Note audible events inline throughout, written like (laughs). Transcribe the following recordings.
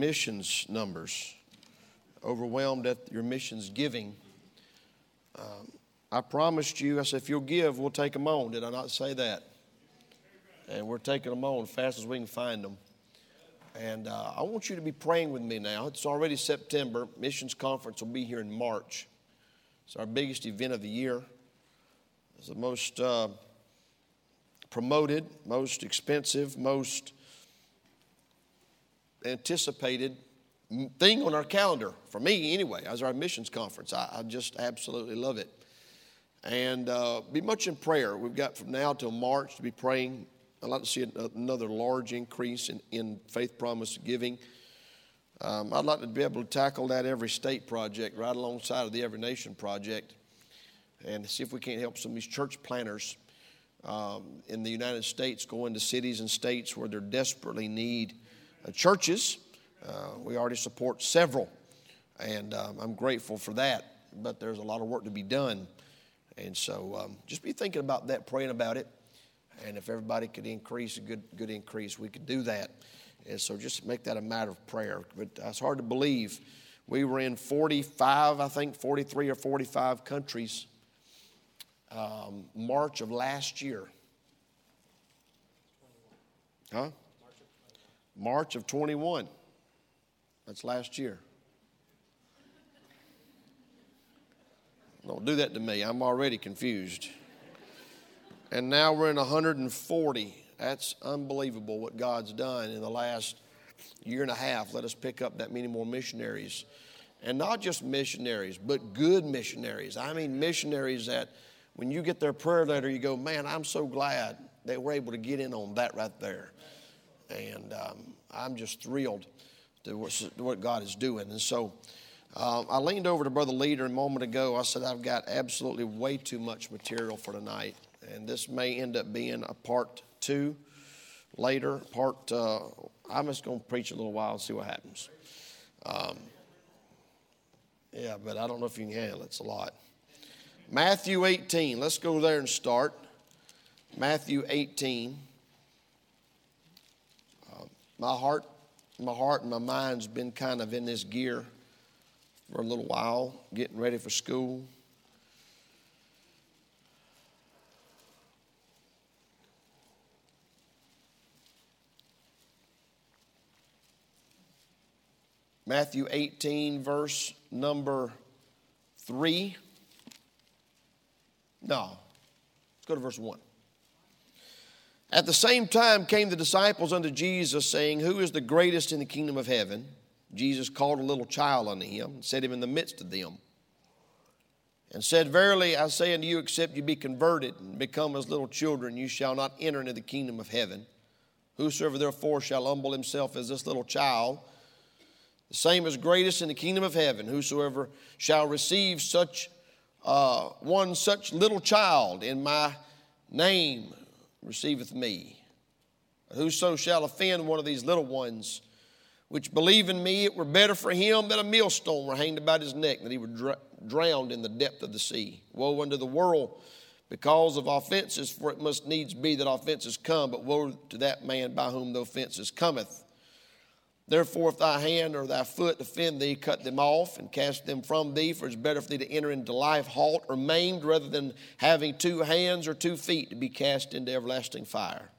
missions numbers, overwhelmed at your missions giving. Um, I promised you, I said, if you'll give, we'll take them on. Did I not say that? And we're taking them on as fast as we can find them. And uh, I want you to be praying with me now. It's already September. Missions Conference will be here in March. It's our biggest event of the year. It's the most uh, promoted, most expensive, most anticipated thing on our calendar, for me anyway, as our missions conference. I, I just absolutely love it. And uh, be much in prayer. We've got from now till March to be praying. I'd like to see another large increase in, in faith promise giving. Um, I'd like to be able to tackle that every state project right alongside of the Every Nation project and see if we can't help some of these church planners um, in the United States go into cities and states where they desperately need uh, churches. Uh, we already support several, and um, I'm grateful for that. But there's a lot of work to be done. And so um, just be thinking about that, praying about it. And if everybody could increase a good, good increase, we could do that. And so just make that a matter of prayer. But it's hard to believe. We were in 45, I think, 43 or 45 countries um, March of last year. Huh? March of 21. That's last year. Don't do that to me. I'm already confused. And now we're in 140. That's unbelievable what God's done in the last year and a half. Let us pick up that many more missionaries. And not just missionaries, but good missionaries. I mean, missionaries that when you get their prayer letter, you go, man, I'm so glad they were able to get in on that right there. And um, I'm just thrilled to what God is doing. And so um, I leaned over to Brother Leader a moment ago. I said, I've got absolutely way too much material for tonight. And this may end up being a part two later. Part, uh, I'm just going to preach a little while and see what happens. Um, yeah, but I don't know if you can handle it. It's a lot. Matthew 18. Let's go there and start. Matthew 18. My heart, my heart and my mind's been kind of in this gear for a little while, getting ready for school. Matthew 18, verse number 3. No. Let's go to verse 1. At the same time came the disciples unto Jesus, saying, Who is the greatest in the kingdom of heaven? Jesus called a little child unto him, and set him in the midst of them, and said, Verily I say unto you, except you be converted and become as little children, you shall not enter into the kingdom of heaven. Whosoever therefore shall humble himself as this little child, the same is greatest in the kingdom of heaven. Whosoever shall receive such uh, one such little child in my name receiveth me. Whoso shall offend one of these little ones which believe in me, it were better for him that a millstone were hanged about his neck, that he were dr- drowned in the depth of the sea. Woe unto the world because of offenses, for it must needs be that offenses come, but woe to that man by whom the offenses cometh. Therefore, if thy hand or thy foot offend thee, cut them off and cast them from thee, for it's better for thee to enter into life halt or maimed rather than having two hands or two feet to be cast into everlasting fire.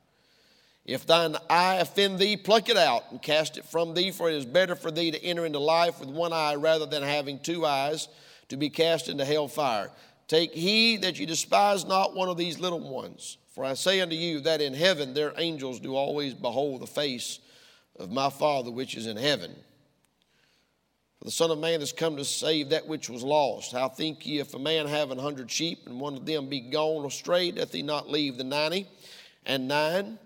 If thine eye offend thee, pluck it out and cast it from thee, for it is better for thee to enter into life with one eye rather than having two eyes to be cast into hell fire. Take heed that you despise not one of these little ones. For I say unto you that in heaven their angels do always behold the face of my Father which is in heaven. For the Son of Man has come to save that which was lost. How think ye if a man have an hundred sheep and one of them be gone astray, doth he not leave the ninety and nine,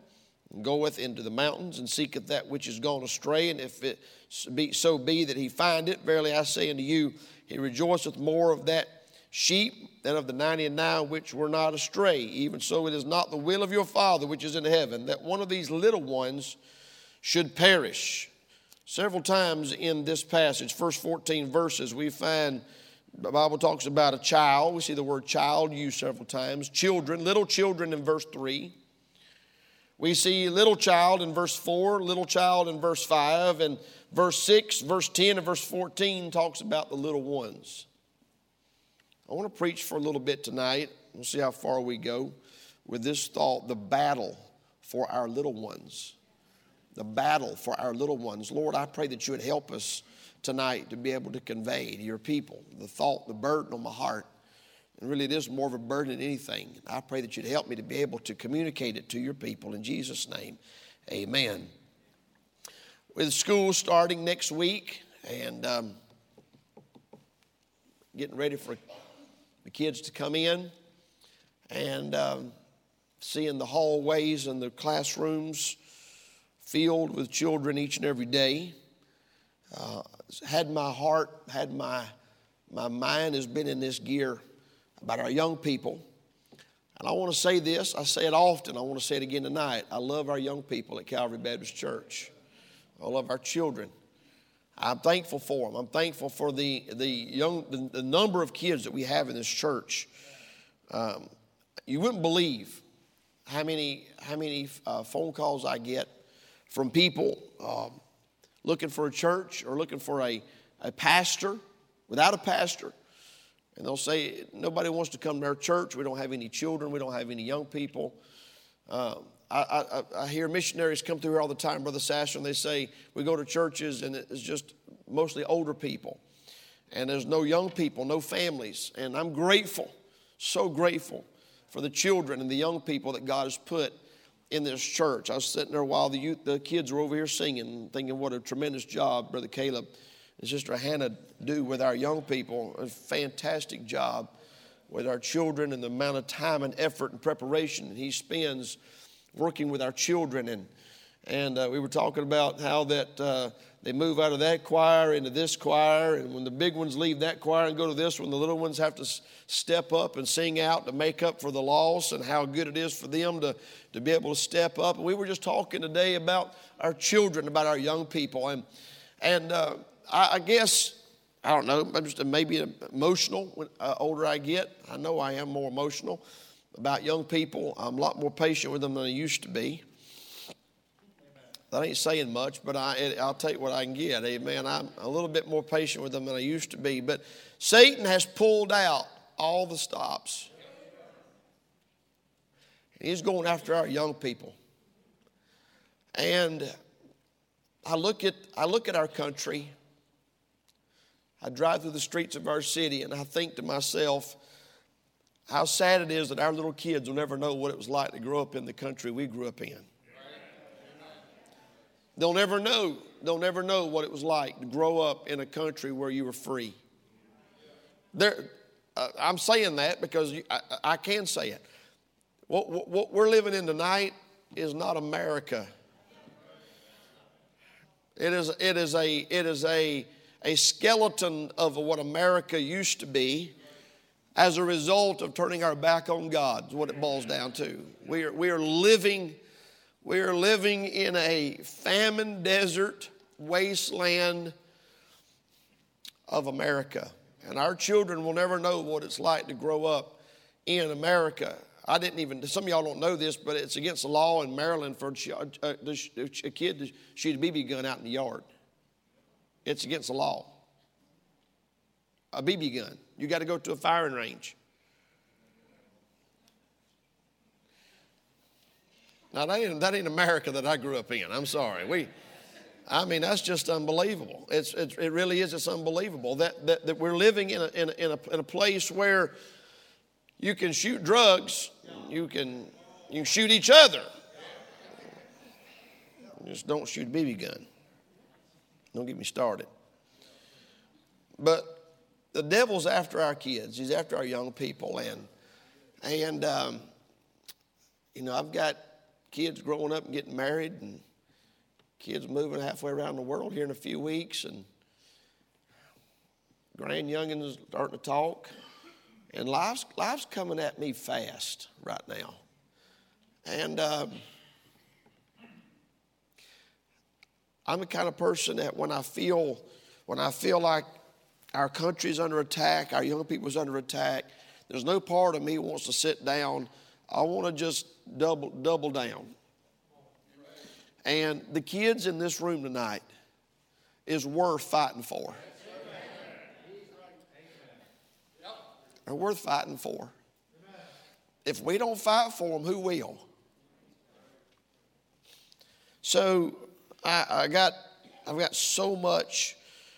and goeth into the mountains and seeketh that which is gone astray? And if it be, so be that he find it, verily I say unto you, he rejoiceth more of that sheep than of the ninety and nine which were not astray. Even so, it is not the will of your Father which is in heaven that one of these little ones should perish. Several times in this passage, first 14 verses, we find the Bible talks about a child. We see the word child used several times. Children, little children in verse 3. We see little child in verse 4, little child in verse 5, and verse 6, verse 10, and verse 14 talks about the little ones. I want to preach for a little bit tonight. We'll see how far we go with this thought the battle for our little ones. The battle for our little ones. Lord, I pray that you would help us tonight to be able to convey to your people the thought, the burden on my heart. And really, it is more of a burden than anything. I pray that you'd help me to be able to communicate it to your people. In Jesus' name, amen. With school starting next week and um, getting ready for the kids to come in and um, seeing the hallways and the classrooms filled with children each and every day. Uh, had my heart, had my, my mind has been in this gear about our young people. And I want to say this, I say it often, I want to say it again tonight. I love our young people at Calvary Baptist Church. I love our children. I'm thankful for them. I'm thankful for the, the young the, the number of kids that we have in this church. Um, you wouldn't believe how many how many uh, phone calls I get from people um, looking for a church or looking for a, a pastor without a pastor. And they'll say, Nobody wants to come to our church. We don't have any children. We don't have any young people. Um, I, I, I, hear missionaries come through here all the time, Brother Sasser, and they say, We go to churches and it's just mostly older people. And there's no young people, no families. And I'm grateful, so grateful for the children and the young people that God has put in this church. I was sitting there while the youth, the kids were over here singing, thinking what a tremendous job Brother Caleb and Sister Hannah do with our young people. A fantastic job with our children and the amount of time and effort and preparation that he spends working with our children. And, and uh, we were talking about how that uh, they move out of that choir into this choir. And when the big ones leave that choir and go to this one, the little ones have to step up and sing out to make up for the loss and how good it is for them to, to be able to step up. And we were just talking today about our children, about our young people. And, and uh, I, I, guess, I don't know, I'm just maybe emotional when uh, older I get. I know I am more emotional about young people. I'm a lot more patient with them than I used to be. That ain't saying much, but I, I'll take what I can get. Amen. I'm a little bit more patient with them than I used to be. But Satan has pulled out all the stops. He's going after our young people. And I look at, I look at our country. I drive through the streets of our city and I think to myself, how sad it is that our little kids will never know what it was like to grow up in the country we grew up in. They'll never know. They'll never know what it was like to grow up in a country where you were free. There, uh, I'm saying that because you, I, I, can say it. What, what, what we're living in tonight is not America. It is, it is, a, it is a, a skeleton of what America used to be as a result of turning our back on God, is what it boils down to. We are, we are living we are living in a famine desert wasteland of America. And our children will never know what it's like to grow up in America. I didn't even, some of y'all don't know this, but it's against the law in Maryland for a, a, uh, a kid to shoot a BB gun out in the yard. It's against the law. A BB gun. You got to go to a firing range. Now, that ain't, that ain't America that I grew up in. I'm sorry. We, I mean, that's just unbelievable. It's, it's, it really is. It's unbelievable that, that, that we're living in a, in, a, in, a, in a place where you can shoot drugs, you can, you can shoot each other. Just don't shoot a BB gun. Don't get me started. But the devil's after our kids. He's after our young people, and and um, you know I've got kids growing up and getting married, and kids moving halfway around the world here in a few weeks, and grand youngins starting to talk. And life's, life's coming at me fast right now. And um, I'm the kind of person that when I feel when I feel like our country's under attack, our young people's under attack, there's no part of me wants to sit down I want to just double, double down. And the kids in this room tonight is worth fighting for. They're worth fighting for. If we don't fight for them, who will? So I, I got, I've got so much.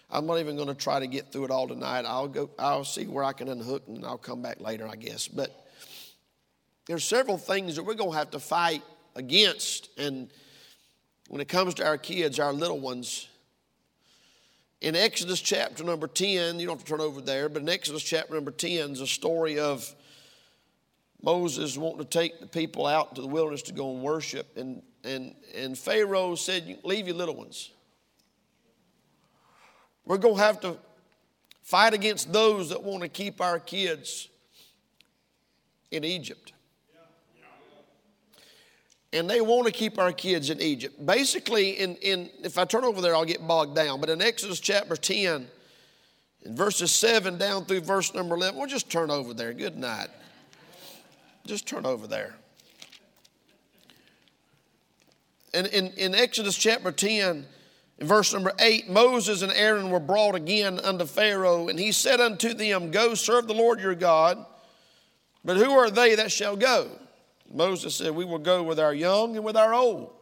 I'm not even going to try to get through it all tonight. I'll go. I'll see where I can unhook, and I'll come back later, I guess. But there's several things that we're going to have to fight against, and when it comes to our kids, our little ones. In Exodus chapter number 10, you don't have to turn over there, but in Exodus chapter number 10 is a story of Moses wanting to take the people out to the wilderness to go and worship. And, and, and Pharaoh said, Leave your little ones. We're going to have to fight against those that want to keep our kids in Egypt. And they want to keep our kids in Egypt. Basically, in, in, if I turn over there, I'll get bogged down. But in Exodus chapter 10, in verses 7 down through verse number 11, we'll just turn over there. Good night. Just turn over there. And in, in Exodus chapter 10, in verse number 8, Moses and Aaron were brought again unto Pharaoh, and he said unto them, Go serve the Lord your God, but who are they that shall go? Moses said, We will go with our young and with our old,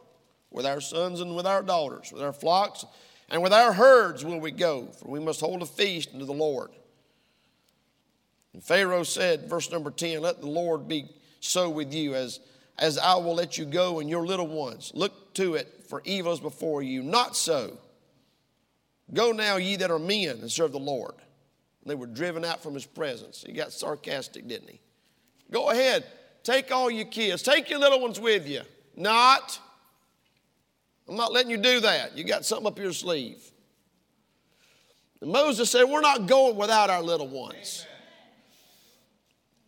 with our sons and with our daughters, with our flocks and with our herds will we go, for we must hold a feast unto the Lord. And Pharaoh said, verse number 10, Let the Lord be so with you as, as I will let you go and your little ones. Look to it for evils before you. Not so. Go now, ye that are men, and serve the Lord. And they were driven out from his presence. He got sarcastic, didn't he? Go ahead, take all your kids, take your little ones with you. Not. I'm not letting you do that. You got something up your sleeve. And Moses said, We're not going without our little ones.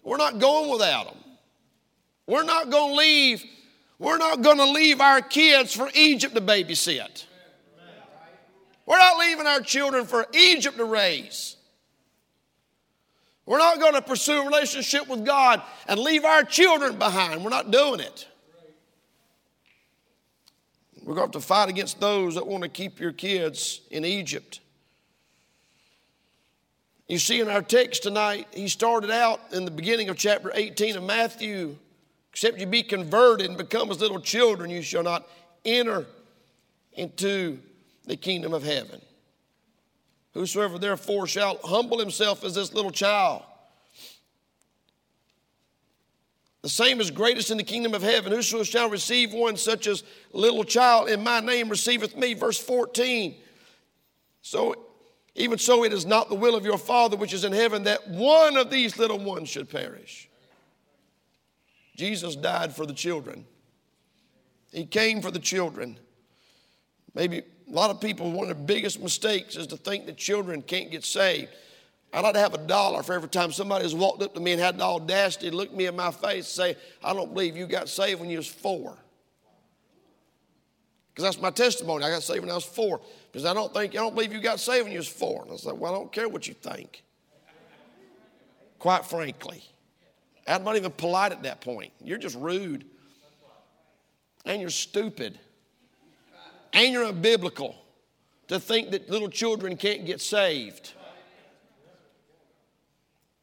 We're not going without them. We're not going to leave we're not going to leave our kids for Egypt to babysit. We're not leaving our children for Egypt to raise. We're not going to pursue a relationship with God and leave our children behind. We're not doing it. We're going to have to fight against those that want to keep your kids in Egypt. You see, in our text tonight, he started out in the beginning of chapter 18 of Matthew Except you be converted and become as little children, you shall not enter into the kingdom of heaven. Whosoever therefore shall humble himself as this little child, the same is greatest in the kingdom of heaven. Whoso shall receive one such as little child in my name receiveth me. Verse 14. So, even so, it is not the will of your Father which is in heaven that one of these little ones should perish. Jesus died for the children. He came for the children. Maybe a lot of people, one of the biggest mistakes is to think that children can't get saved. I'd like to have a dollar for every time somebody has walked up to me and had the audacity to look me in my face and say, I don't believe you got saved when you was four. Because that's my testimony. I got saved when I was four. Because I don't think, I don't believe you got saved when you was four. And I said, well, I don't care what you think. Quite frankly. I'm not even polite at that point. You're just rude. And you're stupid. You're unbiblical to think that little children can't get saved.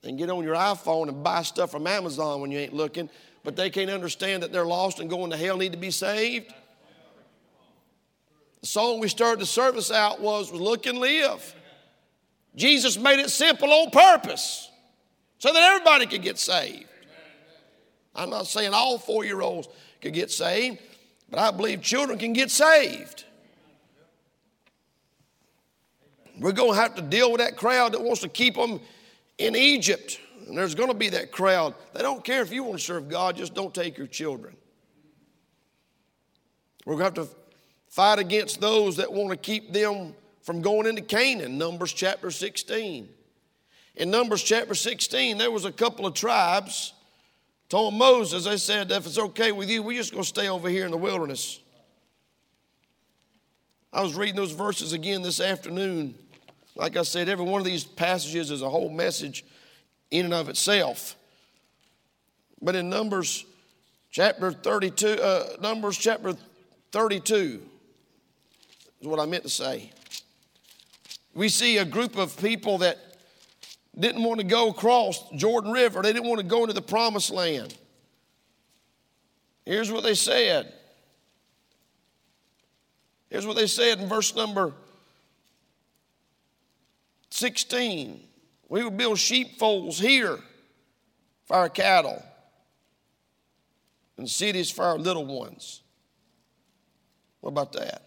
And get on your iPhone and buy stuff from Amazon when you ain't looking, but they can't understand that they're lost and going to hell need to be saved. The song we started the service out was Look and Live. Jesus made it simple on purpose so that everybody could get saved. I'm not saying all four year olds could get saved, but I believe children can get saved. We're going to have to deal with that crowd that wants to keep them in Egypt. And there's going to be that crowd. They don't care if you want to serve God, just don't take your children. We're going to have to fight against those that want to keep them from going into Canaan, Numbers chapter 16. In Numbers chapter 16, there was a couple of tribes told Moses, they said, if it's okay with you, we're just going to stay over here in the wilderness. I was reading those verses again this afternoon. Like I said, every one of these passages is a whole message in and of itself. But in Numbers chapter 32, uh, Numbers chapter 32 is what I meant to say. We see a group of people that didn't want to go across Jordan River. They didn't want to go into the promised land. Here's what they said. Here's what they said in verse number 16. We will build sheepfolds here for our cattle and cities for our little ones. What about that?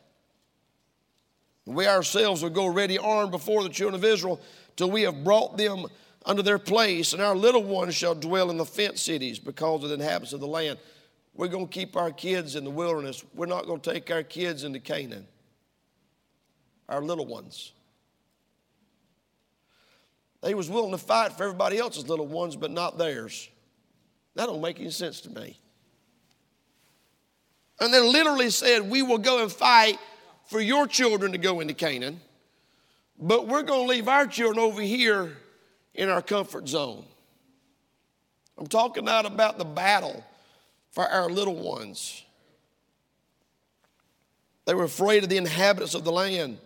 We ourselves will go ready armed before the children of Israel till we have brought them under their place, and our little ones shall dwell in the fenced cities because of the inhabitants of the land. We're going to keep our kids in the wilderness. We're not going to take our kids into Canaan. Our little ones. They was willing to fight for everybody else's little ones, but not theirs. That don't make any sense to me. And they literally said, We will go and fight for your children to go into Canaan, but we're going to leave our children over here in our comfort zone. I'm talking not about the battle for our little ones. They were afraid of the inhabitants of the land.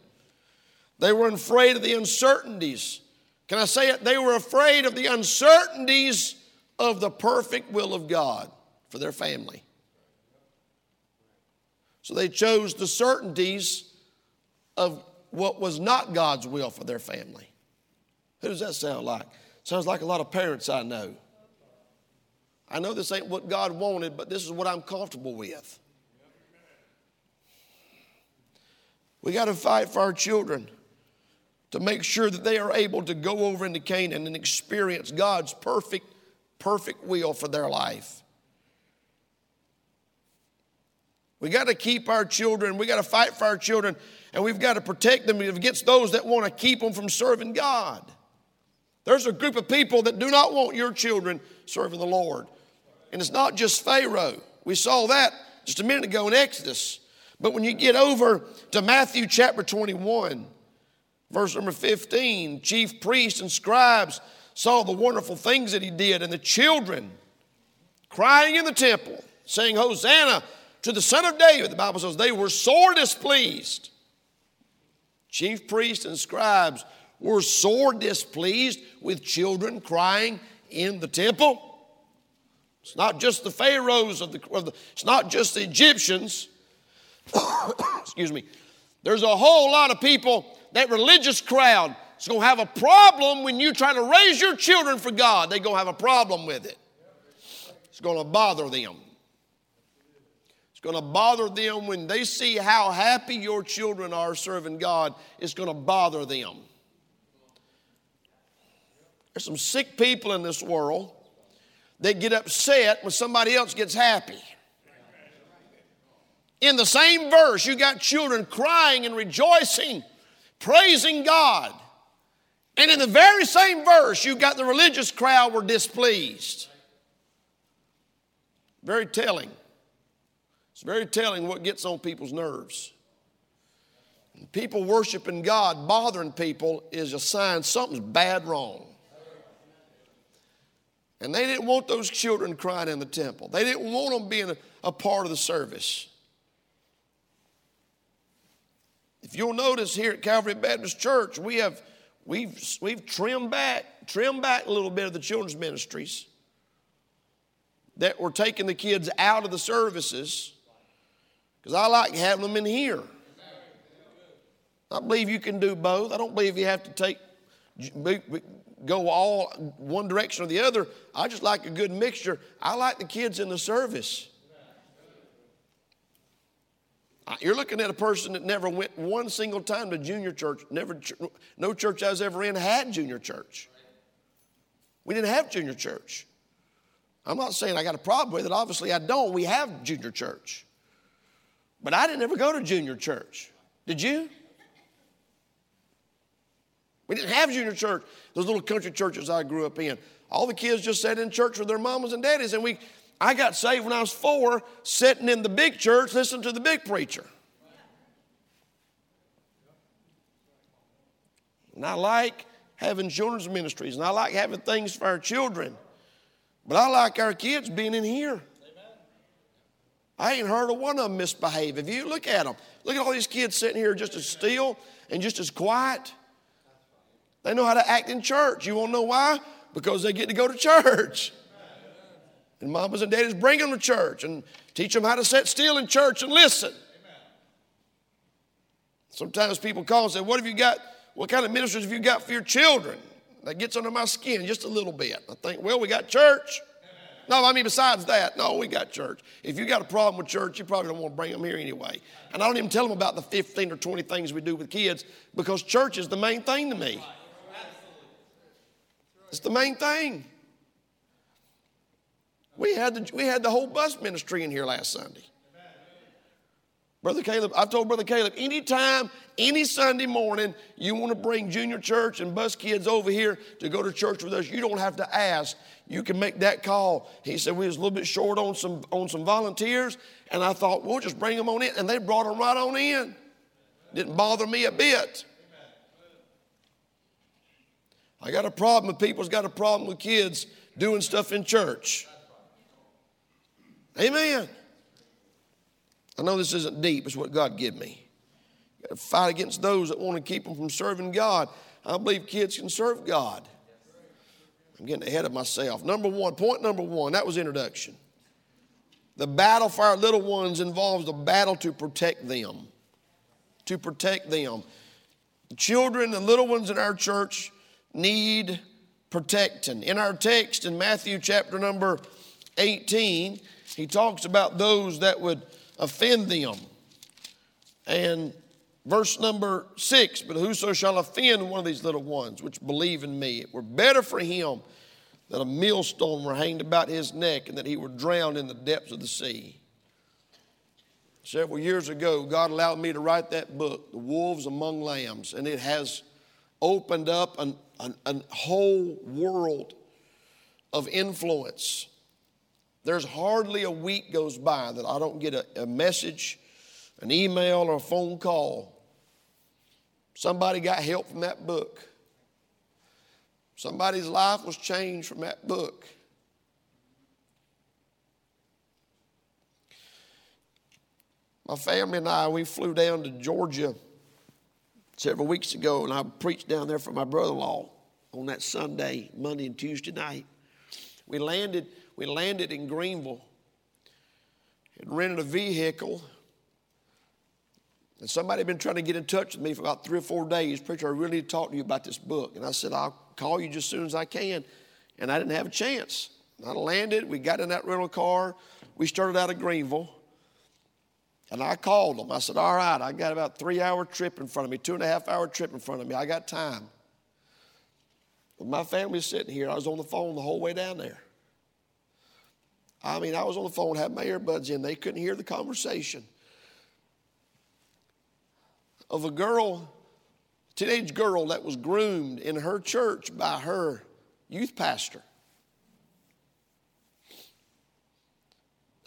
They were afraid of the uncertainties. Can I say it? They were afraid of the uncertainties of the perfect will of God for their family. So they chose the certainties of what was not God's will for their family. Who does that sound like? Sounds like a lot of parents I know. I know this ain't what God wanted, but this is what I'm comfortable with. We got to fight for our children to make sure that they are able to go over into Canaan and experience God's perfect, perfect will for their life. We got to keep our children, we got to fight for our children, and we've got to protect them against those that want to keep them from serving God. There's a group of people that do not want your children serving the Lord. And it's not just Pharaoh. We saw that just a minute ago in Exodus. But when you get over to Matthew chapter 21, verse number 15, chief priests and scribes saw the wonderful things that he did, and the children crying in the temple, saying, Hosanna to the Son of David, the Bible says they were sore displeased. Chief priests and scribes were sore displeased with children crying in the temple. It's not just the pharaohs of the, of the it's not just the Egyptians. (coughs) Excuse me. There's a whole lot of people, that religious crowd is going to have a problem when you try to raise your children for God. They're going to have a problem with it. It's going to bother them going to bother them when they see how happy your children are serving God. It's going to bother them. There's some sick people in this world that get upset when somebody else gets happy. In the same verse, you got children crying and rejoicing, praising God. And in the very same verse, you got the religious crowd were displeased. Very telling. It's very telling what gets on people's nerves. People worshiping God, bothering people, is a sign something's bad wrong. And they didn't want those children crying in the temple. They didn't want them being a, a part of the service. If you'll notice here at Calvary Baptist Church, we have we've we've trimmed back, trimmed back a little bit of the children's ministries that were taking the kids out of the services because I like having them in here. I believe you can do both. I don't believe you have to take go all one direction or the other. I just like a good mixture. I like the kids in the service. You're looking at a person that never went one single time to junior church. Never, no church I was ever in had junior church. We didn't have junior church. I'm not saying I got a problem with it. Obviously, I don't. We have junior church. But I didn't ever go to junior church. Did you? We didn't have junior church, those little country churches I grew up in. All the kids just sat in church with their mamas and daddies. And we, I got saved when I was four, sitting in the big church, listening to the big preacher. And I like having children's ministries, and I like having things for our children. But I like our kids being in here. I ain't heard of one of them misbehave. If you look at them, look at all these kids sitting here just as still and just as quiet. They know how to act in church. You want to know why? Because they get to go to church. And mamas and daddies bring them to church and teach them how to sit still in church and listen. Sometimes people call and say, What have you got? What kind of ministers have you got for your children? That gets under my skin just a little bit. I think, Well, we got church. No, I mean, besides that, no, we got church. If you got a problem with church, you probably don't want to bring them here anyway. And I don't even tell them about the 15 or 20 things we do with kids because church is the main thing to me. It's the main thing. We had the, we had the whole bus ministry in here last Sunday. Brother Caleb, I told Brother Caleb, anytime, any Sunday morning, you want to bring junior church and bus kids over here to go to church with us, you don't have to ask. You can make that call. He said we was a little bit short on some on some volunteers, and I thought we'll just bring them on in, and they brought them right on in. Didn't bother me a bit. I got a problem with people's got a problem with kids doing stuff in church. Amen. I know this isn't deep, it's what God gave me. Fight against those that want to keep them from serving God. I believe kids can serve God. I'm getting ahead of myself. Number one, point number one, that was introduction. The battle for our little ones involves a battle to protect them. To protect them. The children the little ones in our church need protecting. In our text in Matthew chapter number 18, he talks about those that would offend them. And verse number six, but whoso shall offend one of these little ones which believe in me, it were better for him that a millstone were hanged about his neck and that he were drowned in the depths of the sea. Several years ago, God allowed me to write that book, The Wolves Among Lambs, and it has opened up an, an, a whole world of influence there's hardly a week goes by that I don't get a, a message, an email, or a phone call. Somebody got help from that book. Somebody's life was changed from that book. My family and I, we flew down to Georgia several weeks ago, and I preached down there for my brother in law on that Sunday, Monday, and Tuesday night. We landed we landed in Greenville. and rented a vehicle. And somebody had been trying to get in touch with me for about three or four days. Preacher, I really need to talk to you about this book. And I said, I'll call you just as soon as I can. And I didn't have a chance. I landed, we got in that rental car, we started out of Greenville. And I called them. I said, All right, I got about three hour trip in front of me, two and a half hour trip in front of me. I got time. But my family's sitting here. I was on the phone the whole way down there. I mean, I was on the phone, had my earbuds in, they couldn't hear the conversation of a girl, teenage girl that was groomed in her church by her youth pastor.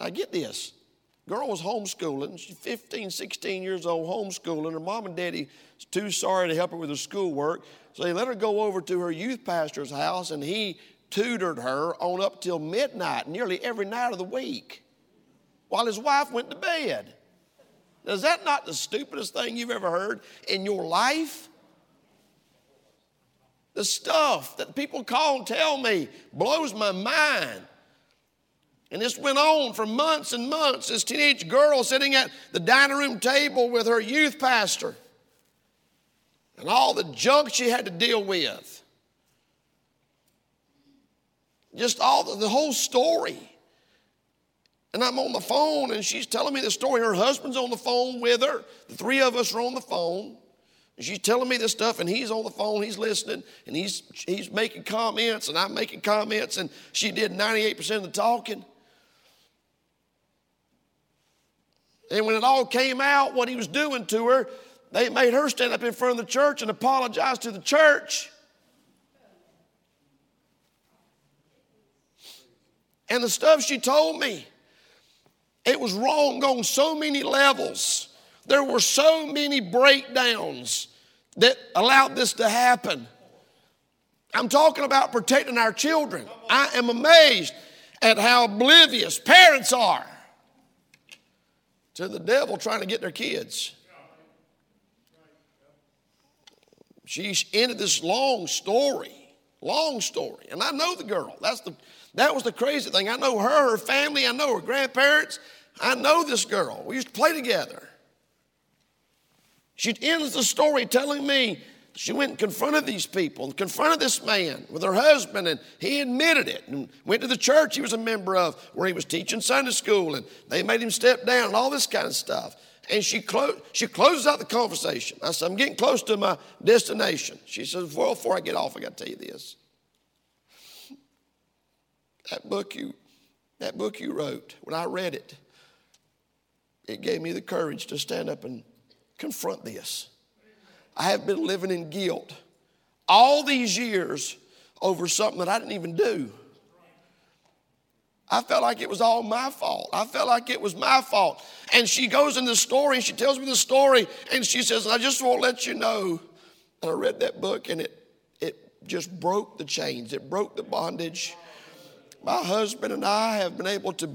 Now, get this. Girl was homeschooling. She's 15, 16 years old, homeschooling. Her mom and daddy was too sorry to help her with her schoolwork. So they let her go over to her youth pastor's house, and he tutored her on up till midnight, nearly every night of the week, while his wife went to bed. Is that not the stupidest thing you've ever heard in your life? The stuff that people call and tell me blows my mind. And this went on for months and months. This teenage girl sitting at the dining room table with her youth pastor and all the junk she had to deal with. Just all the, the whole story. And I'm on the phone and she's telling me the story. Her husband's on the phone with her. The three of us are on the phone. And she's telling me this stuff, and he's on the phone, he's listening, and he's, he's making comments, and I'm making comments, and she did 98% of the talking. And when it all came out, what he was doing to her, they made her stand up in front of the church and apologize to the church. And the stuff she told me, it was wrong on so many levels. There were so many breakdowns that allowed this to happen. I'm talking about protecting our children. I am amazed at how oblivious parents are. to the devil trying to get their kids. She ended this long story, long story. And I know the girl. That's the, that was the crazy thing. I know her, her family, I know her grandparents. I know this girl. We used to play together. She ends the story telling me she went and confronted these people, and confronted this man with her husband, and he admitted it and went to the church he was a member of where he was teaching Sunday school, and they made him step down and all this kind of stuff. And she, clo- she closes out the conversation. I said, I'm getting close to my destination. She says, Well, before I get off, I got to tell you this. That book you, that book you wrote, when I read it, it gave me the courage to stand up and confront this. I have been living in guilt all these years over something that I didn't even do. I felt like it was all my fault. I felt like it was my fault. And she goes in the story and she tells me the story and she says, I just want to let you know. And I read that book and it, it just broke the chains, it broke the bondage. My husband and I have been able to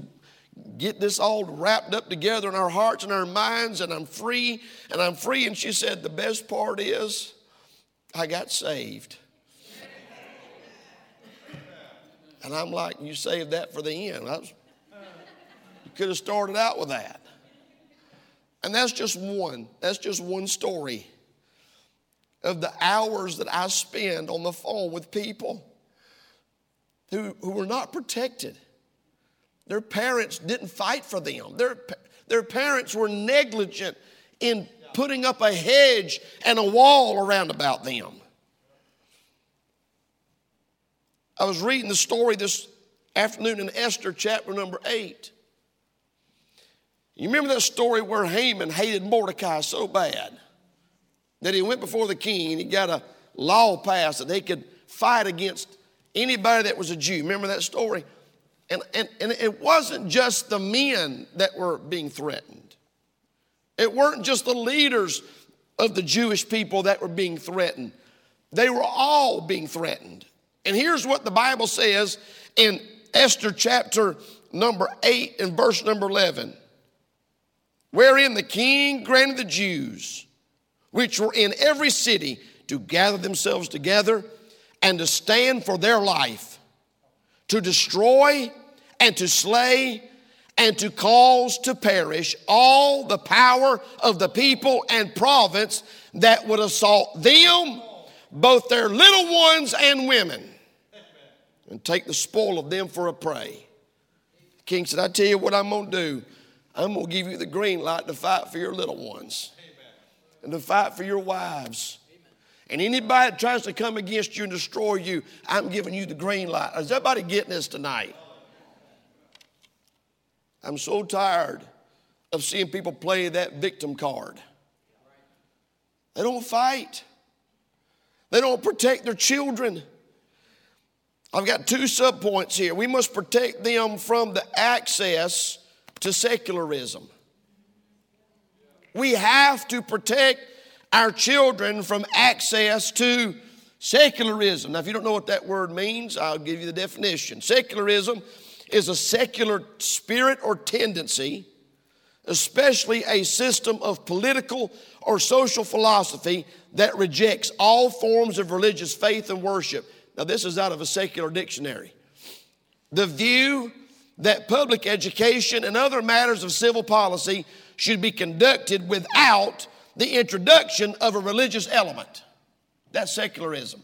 get this all wrapped up together in our hearts and our minds, and I'm free, and I'm free. And she said, The best part is I got saved. (laughs) And I'm like, You saved that for the end. Was, you could have started out with that. And that's just one, that's just one story of the hours that I spend on the phone with people who, who were not protected their parents didn't fight for them. Their, their parents were negligent in putting up a hedge and a wall around about them. I was reading the story this afternoon in Esther chapter number 8. You remember that story where Haman hated Mordecai so bad that he went before the king and he got a law passed that they could fight against anybody that was a Jew. Remember that story? And, and, and it wasn't just the men that were being threatened, it weren't just the leaders of the Jewish people that were being threatened. They were all being threatened. And here's what the Bible says in Esther chapter number 8 and verse number 11 wherein the king granted the Jews, which were in every city, to gather themselves together and to stand for their life, to destroy and to slay and to cause to perish all the power of the people and province that would assault them, both their little ones and women, and take the spoil of them for a prey. The king said, I tell you what I'm going to do. I'm going to give you the green light to fight for your little ones and to fight for your wives. And anybody that tries to come against you and destroy you, I'm giving you the green light. Is everybody getting this tonight? I'm so tired of seeing people play that victim card. They don't fight, they don't protect their children. I've got two subpoints here. We must protect them from the access to secularism. We have to protect our children from access to secularism. Now, if you don't know what that word means, I'll give you the definition. Secularism is a secular spirit or tendency, especially a system of political or social philosophy that rejects all forms of religious faith and worship. Now, this is out of a secular dictionary. The view that public education and other matters of civil policy should be conducted without the introduction of a religious element. That's secularism.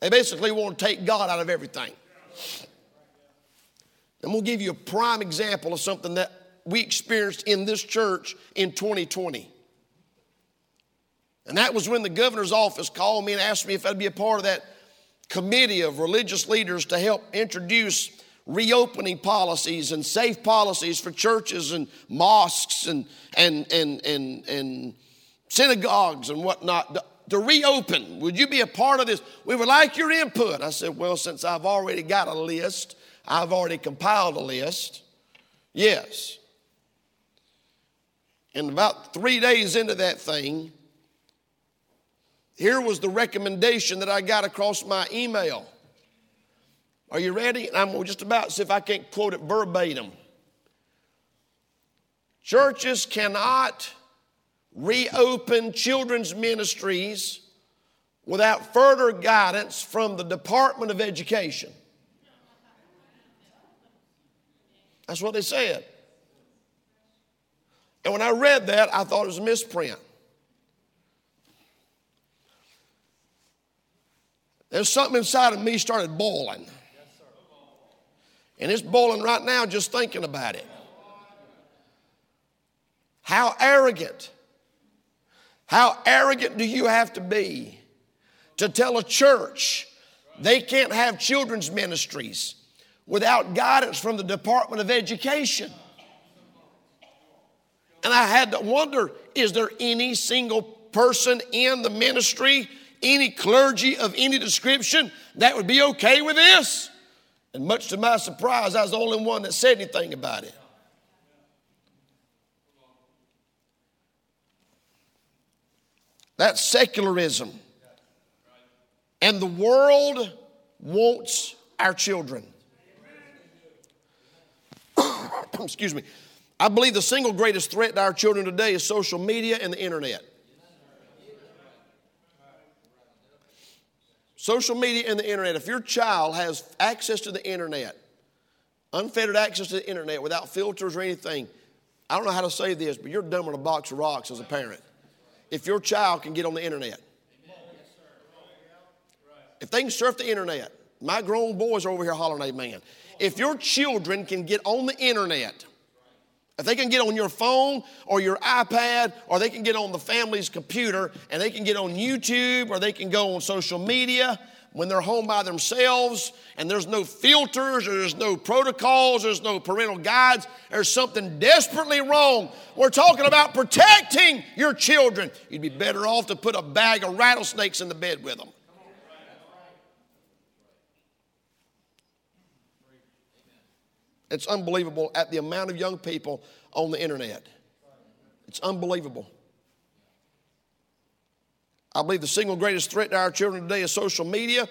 They basically want to take God out of everything. And we'll give you a prime example of something that we experienced in this church in 2020. And that was when the governor's office called me and asked me if I'd be a part of that committee of religious leaders to help introduce reopening policies and safe policies for churches and mosques and, and, and, and, and synagogues and whatnot to, to reopen. Would you be a part of this? We would like your input. I said, Well, since I've already got a list, I've already compiled a list. Yes. And about three days into that thing, here was the recommendation that I got across my email. Are you ready? And I'm just about to see if I can't quote it verbatim. Churches cannot reopen children's ministries without further guidance from the Department of Education. That's what they said. And when I read that, I thought it was a misprint. There's something inside of me started boiling. And it's boiling right now just thinking about it. How arrogant, how arrogant do you have to be to tell a church they can't have children's ministries without guidance from the Department of Education? And I had to wonder is there any single person in the ministry, any clergy of any description, that would be okay with this? And much to my surprise, I was the only one that said anything about it. That's secularism. And the world wants our children. (clears throat) Excuse me. I believe the single greatest threat to our children today is social media and the internet. Social media and the internet. If your child has access to the internet, unfettered access to the internet without filters or anything, I don't know how to say this, but you're dumb than a box of rocks as a parent. If your child can get on the internet, if they can surf the internet, my grown boys are over here hollering amen. If your children can get on the internet, if they can get on your phone or your iPad, or they can get on the family's computer and they can get on YouTube or they can go on social media when they're home by themselves and there's no filters or there's no protocols, there's no parental guides, there's something desperately wrong. We're talking about protecting your children. You'd be better off to put a bag of rattlesnakes in the bed with them. It's unbelievable at the amount of young people on the internet. It's unbelievable. I believe the single greatest threat to our children today is social media.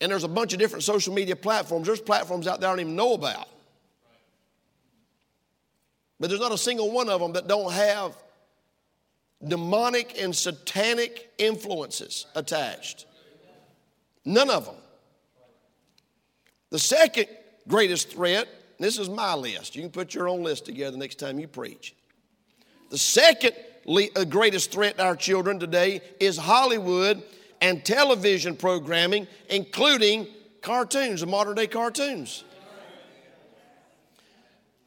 And there's a bunch of different social media platforms. There's platforms out there I don't even know about. But there's not a single one of them that don't have demonic and satanic influences attached. None of them. The second greatest threat, this is my list. You can put your own list together next time you preach. The second uh, greatest threat to our children today is Hollywood and television programming, including cartoons, the modern day cartoons.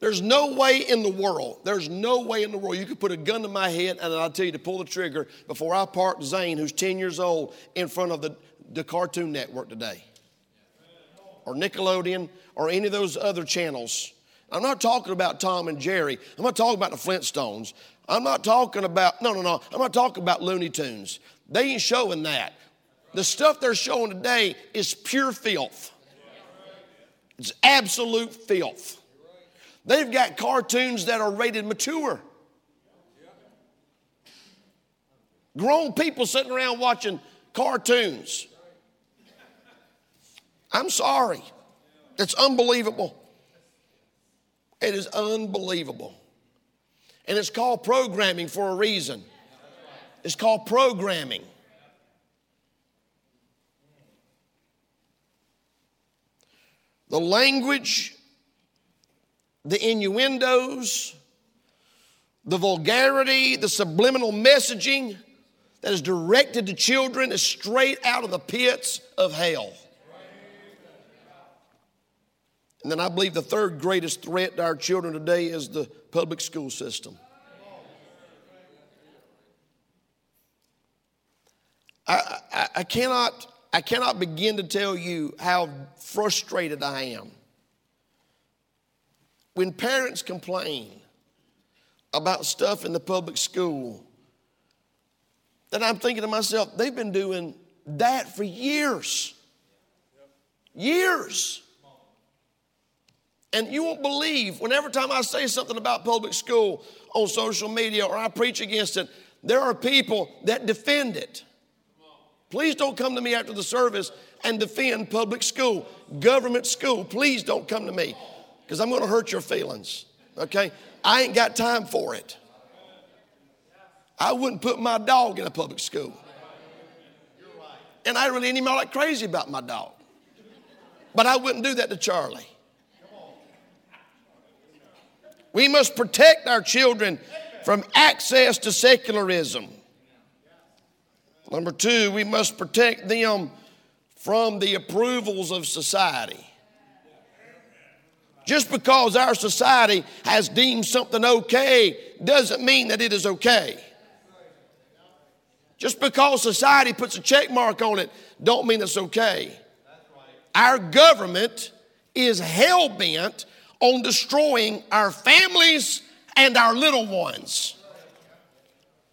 There's no way in the world, there's no way in the world you could put a gun to my head and I'll tell you to pull the trigger before I park Zane, who's 10 years old, in front of the, the Cartoon Network today or Nickelodeon or any of those other channels. I'm not talking about Tom and Jerry. I'm not talking about the Flintstones. I'm not talking about, no, no, no. I'm not talking about Looney Tunes. They ain't showing that. The stuff they're showing today is pure filth. It's absolute filth. They've got cartoons that are rated mature. Grown people sitting around watching cartoons. I'm sorry. It's unbelievable. It is unbelievable. And it's called programming for a reason. It's called programming. The language, the innuendos, the vulgarity, the subliminal messaging that is directed to children is straight out of the pits of hell. And then I believe the third greatest threat to our children today is the public school system. I, I, I, cannot, I cannot begin to tell you how frustrated I am when parents complain about stuff in the public school that I'm thinking to myself, they've been doing that for years. Years. And you won't believe, whenever time I say something about public school on social media or I preach against it, there are people that defend it. Please don't come to me after the service and defend public school, government school. Please don't come to me because I'm going to hurt your feelings. Okay? I ain't got time for it. I wouldn't put my dog in a public school. And I really ain't even all that crazy about my dog. But I wouldn't do that to Charlie. We must protect our children from access to secularism. Number two, we must protect them from the approvals of society. Just because our society has deemed something okay doesn't mean that it is okay. Just because society puts a check mark on it don't mean it's okay. Our government is hell bent on destroying our families and our little ones.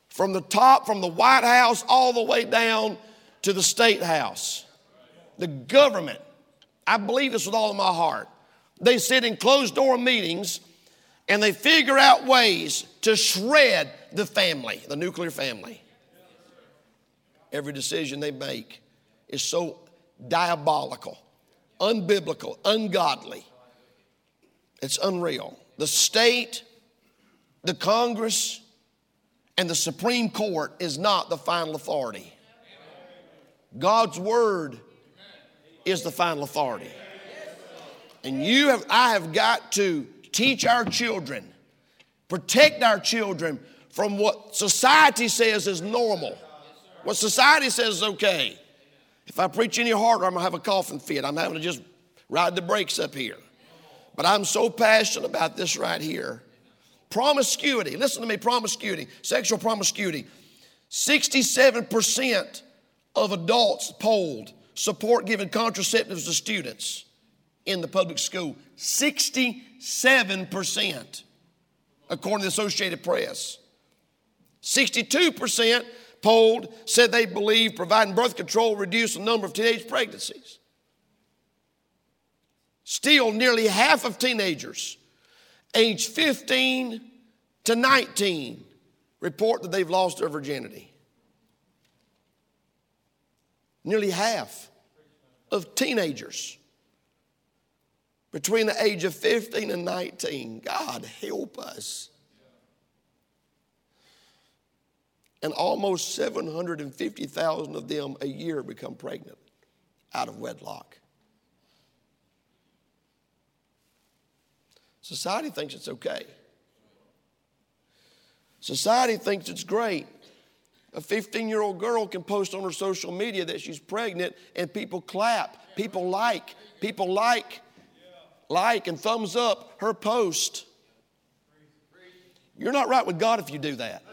From the top, from the White House, all the way down to the State House. The government, I believe this with all of my heart, they sit in closed door meetings and they figure out ways to shred the family, the nuclear family. Every decision they make is so diabolical, unbiblical, ungodly. It's unreal. The state, the Congress, and the Supreme Court is not the final authority. God's Word is the final authority. And you have, I have got to teach our children, protect our children from what society says is normal, what society says is okay. If I preach any harder, I'm gonna have a coughing fit. I'm having to just ride the brakes up here. But I'm so passionate about this right here. Promiscuity, listen to me, promiscuity, sexual promiscuity. 67% of adults polled support giving contraceptives to students in the public school. 67%, according to the Associated Press. 62% polled said they believe providing birth control reduced the number of teenage pregnancies. Still, nearly half of teenagers aged 15 to 19 report that they've lost their virginity. Nearly half of teenagers between the age of 15 and 19. God help us. And almost 750,000 of them a year become pregnant out of wedlock. Society thinks it's okay. Society thinks it's great. A 15 year old girl can post on her social media that she's pregnant and people clap, people like, people like, like, and thumbs up her post. You're not right with God if you do that.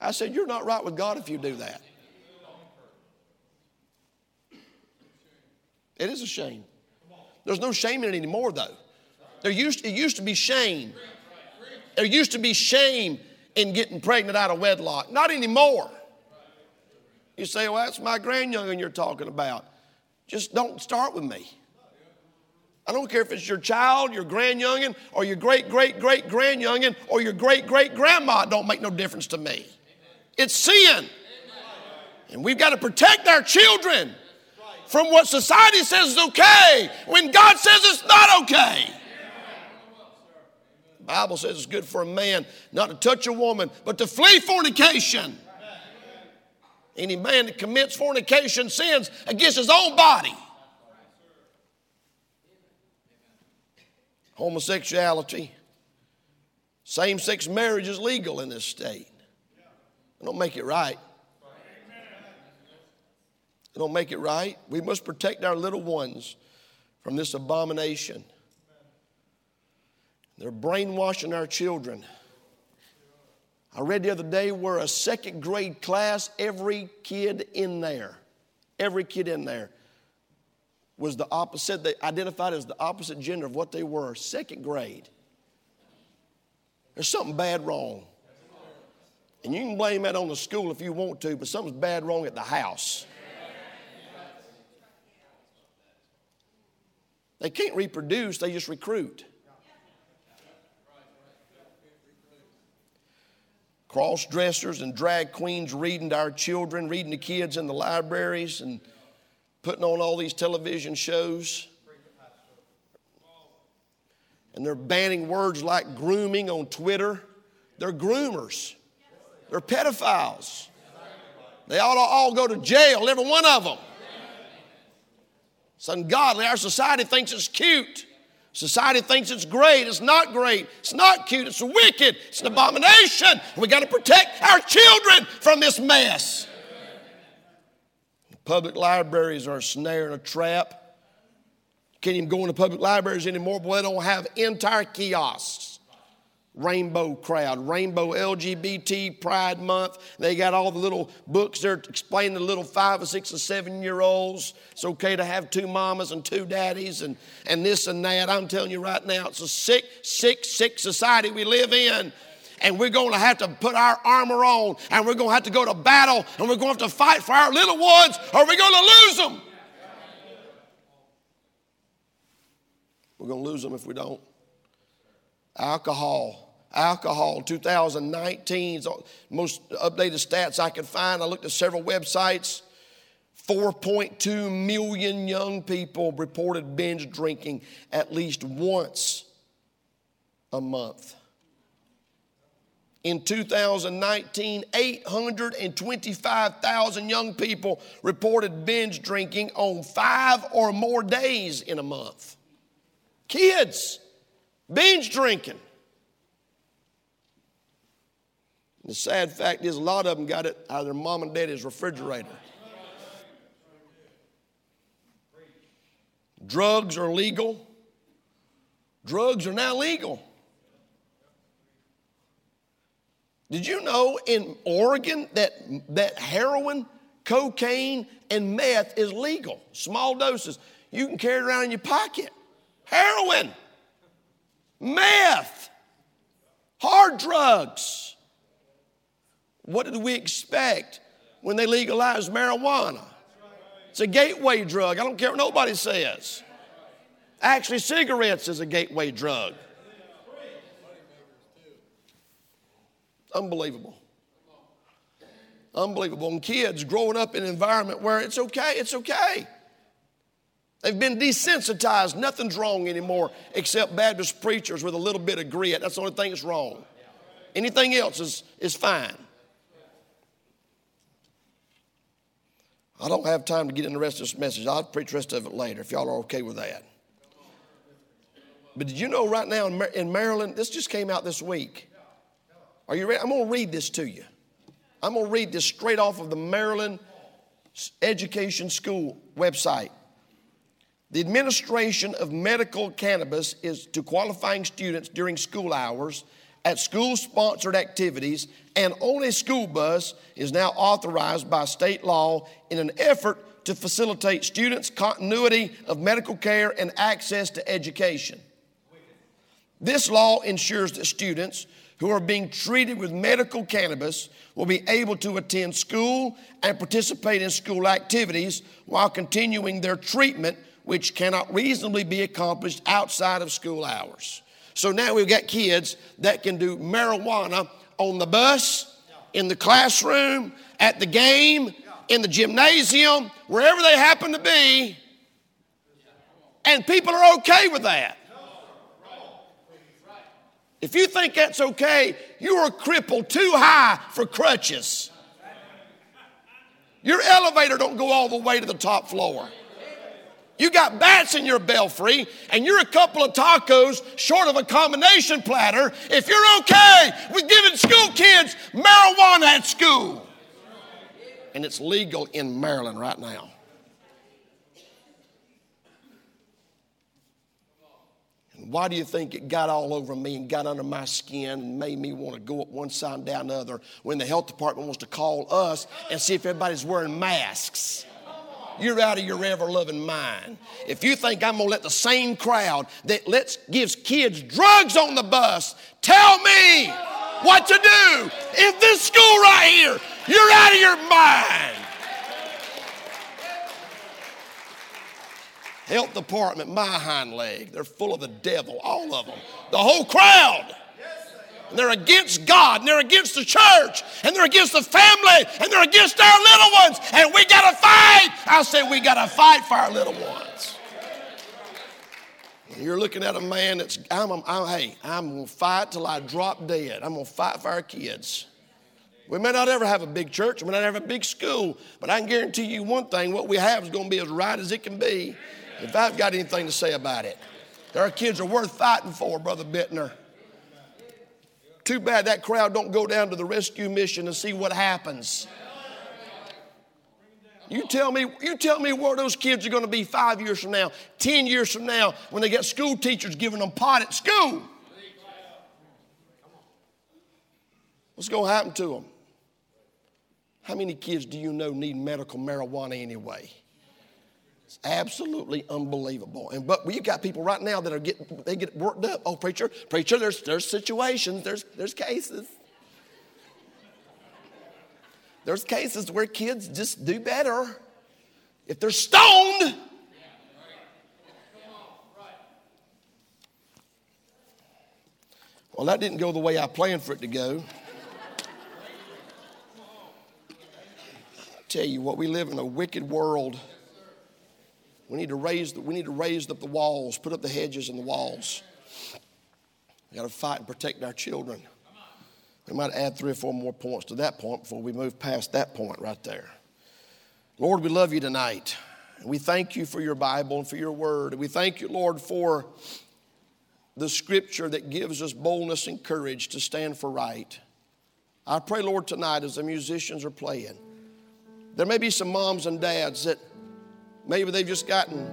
I said, You're not right with God if you do that. It is a shame. There's no shame in it anymore, though. There used, it used to be shame. There used to be shame in getting pregnant out of wedlock. Not anymore. You say, well, that's my grandyoungin you're talking about. Just don't start with me. I don't care if it's your child, your grandyoungin, or your great, great, great grandyoungin, or your great, great grandma. It don't make no difference to me. It's sin. And we've got to protect our children from what society says is okay when God says it's not okay. The Bible says it's good for a man not to touch a woman, but to flee fornication. Any man that commits fornication sins against his own body. Homosexuality, same sex marriage is legal in this state. don't make it right. Don't make it right. We must protect our little ones from this abomination. They're brainwashing our children. I read the other day where a second grade class, every kid in there, every kid in there was the opposite, they identified as the opposite gender of what they were, second grade. There's something bad wrong. And you can blame that on the school if you want to, but something's bad wrong at the house. They can't reproduce, they just recruit. Cross dressers and drag queens reading to our children, reading to kids in the libraries, and putting on all these television shows. and they're banning words like grooming on Twitter. They're groomers, they're pedophiles. They ought to all go to jail, every one of them. It's ungodly. Our society thinks it's cute. Society thinks it's great. It's not great. It's not cute. It's wicked. It's an abomination. We got to protect our children from this mess. Public libraries are a snare and a trap. Can't even go into public libraries anymore, but they don't have entire kiosks rainbow crowd, rainbow LGBT Pride Month. They got all the little books there explaining to little five or six or seven year olds it's okay to have two mamas and two daddies and, and this and that. I'm telling you right now, it's a sick, sick, sick society we live in. And we're going to have to put our armor on and we're going to have to go to battle and we're going to have to fight for our little ones or we're going to lose them. We're going to lose them if we don't. Alcohol. Alcohol, 2019, most updated stats I could find. I looked at several websites. 4.2 million young people reported binge drinking at least once a month. In 2019, 825,000 young people reported binge drinking on five or more days in a month. Kids. Binge drinking. The sad fact is, a lot of them got it out of their mom and daddy's refrigerator. Drugs are legal. Drugs are now legal. Did you know in Oregon that, that heroin, cocaine, and meth is legal? Small doses. You can carry it around in your pocket. Heroin meth, hard drugs. What did we expect when they legalized marijuana? It's a gateway drug. I don't care what nobody says. Actually, cigarettes is a gateway drug. Unbelievable. Unbelievable. And kids growing up in an environment where it's okay, it's okay. They've been desensitized. Nothing's wrong anymore except Baptist preachers with a little bit of grit. That's the only thing that's wrong. Anything else is, is fine. I don't have time to get in the rest of this message. I'll preach the rest of it later if y'all are okay with that. But did you know right now in Maryland, this just came out this week. Are you ready? I'm going to read this to you. I'm going to read this straight off of the Maryland Education School website. The administration of medical cannabis is to qualifying students during school hours at school sponsored activities and on a school bus is now authorized by state law in an effort to facilitate students' continuity of medical care and access to education. This law ensures that students who are being treated with medical cannabis will be able to attend school and participate in school activities while continuing their treatment which cannot reasonably be accomplished outside of school hours. So now we've got kids that can do marijuana on the bus, in the classroom, at the game, in the gymnasium, wherever they happen to be, and people are okay with that. If you think that's okay, you are a crippled too high for crutches. Your elevator don't go all the way to the top floor. You got bats in your belfry, and you're a couple of tacos short of a combination platter. If you're okay with giving school kids marijuana at school, and it's legal in Maryland right now. Why do you think it got all over me and got under my skin and made me want to go up one side and down the other when the health department wants to call us and see if everybody's wearing masks? You're out of your ever loving mind. If you think I'm going to let the same crowd that lets gives kids drugs on the bus tell me what to do in this school right here, you're out of your mind. Health department, my hind leg, they're full of the devil, all of them, the whole crowd and they're against God, and they're against the church, and they're against the family, and they're against our little ones, and we got to fight. I say we got to fight for our little ones. You're looking at a man that's, I'm, I'm, I'm hey, I'm going to fight till I drop dead. I'm going to fight for our kids. We may not ever have a big church, we may not have a big school, but I can guarantee you one thing what we have is going to be as right as it can be if I've got anything to say about it. Our kids are worth fighting for, Brother Bittner. Too bad that crowd don't go down to the rescue mission and see what happens. You tell me, you tell me where those kids are going to be five years from now, ten years from now, when they get school teachers giving them pot at school. What's going to happen to them? How many kids do you know need medical marijuana anyway? It's absolutely unbelievable. And but you got people right now that are getting they get worked up. Oh, preacher, preacher, there's there's situations, there's there's cases. There's cases where kids just do better if they're stoned. Well, that didn't go the way I planned for it to go. tell you what, we live in a wicked world. We need to raise we need to raise up the walls, put up the hedges and the walls. We got to fight and protect our children. We might add three or four more points to that point before we move past that point right there. Lord, we love you tonight. We thank you for your Bible and for your word. We thank you, Lord, for the scripture that gives us boldness and courage to stand for right. I pray, Lord, tonight as the musicians are playing, there may be some moms and dads that maybe they've just gotten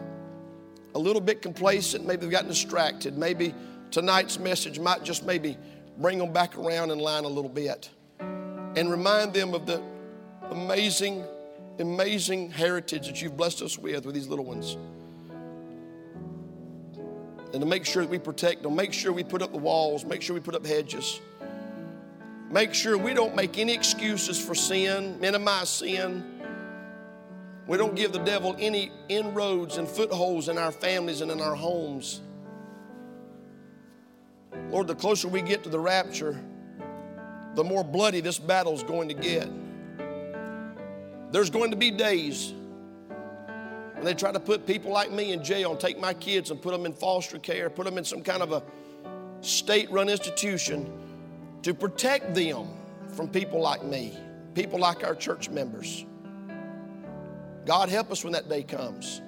a little bit complacent, maybe they've gotten distracted. Maybe tonight's message might just maybe bring them back around in line a little bit and remind them of the amazing, amazing heritage that you've blessed us with with these little ones. And to make sure that we protect them, make sure we put up the walls, make sure we put up hedges. Make sure we don't make any excuses for sin, minimize sin. We don't give the devil any inroads and footholds in our families and in our homes. Lord, the closer we get to the rapture, the more bloody this battle is going to get. There's going to be days when they try to put people like me in jail and take my kids and put them in foster care, put them in some kind of a state run institution to protect them from people like me, people like our church members. God help us when that day comes.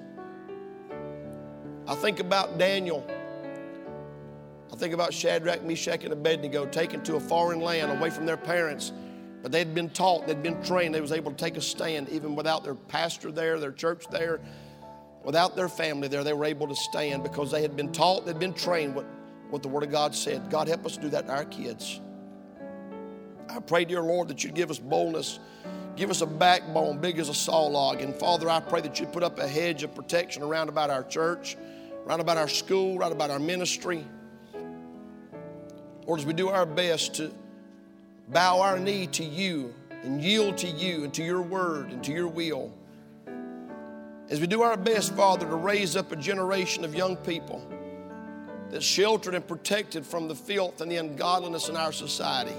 I think about Daniel. I think about Shadrach, Meshach, and Abednego taken to a foreign land away from their parents. But they'd been taught, they'd been trained, they was able to take a stand even without their pastor there, their church there, without their family there. They were able to stand because they had been taught, they'd been trained what, what the Word of God said. God help us do that to our kids. I pray, dear Lord, that you'd give us boldness, give us a backbone big as a saw log. And Father, I pray that you'd put up a hedge of protection around about our church, around about our school, around about our ministry. Lord, as we do our best to bow our knee to you and yield to you and to your word and to your will. As we do our best, Father, to raise up a generation of young people that's sheltered and protected from the filth and the ungodliness in our society.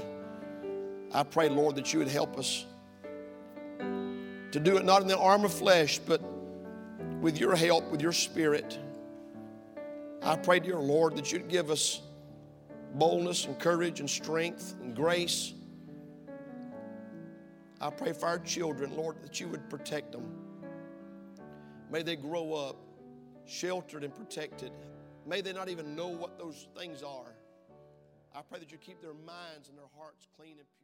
I pray, Lord, that you would help us to do it not in the arm of flesh, but with your help, with your spirit. I pray, dear Lord, that you'd give us boldness and courage and strength and grace. I pray for our children, Lord, that you would protect them. May they grow up sheltered and protected. May they not even know what those things are. I pray that you keep their minds and their hearts clean and pure.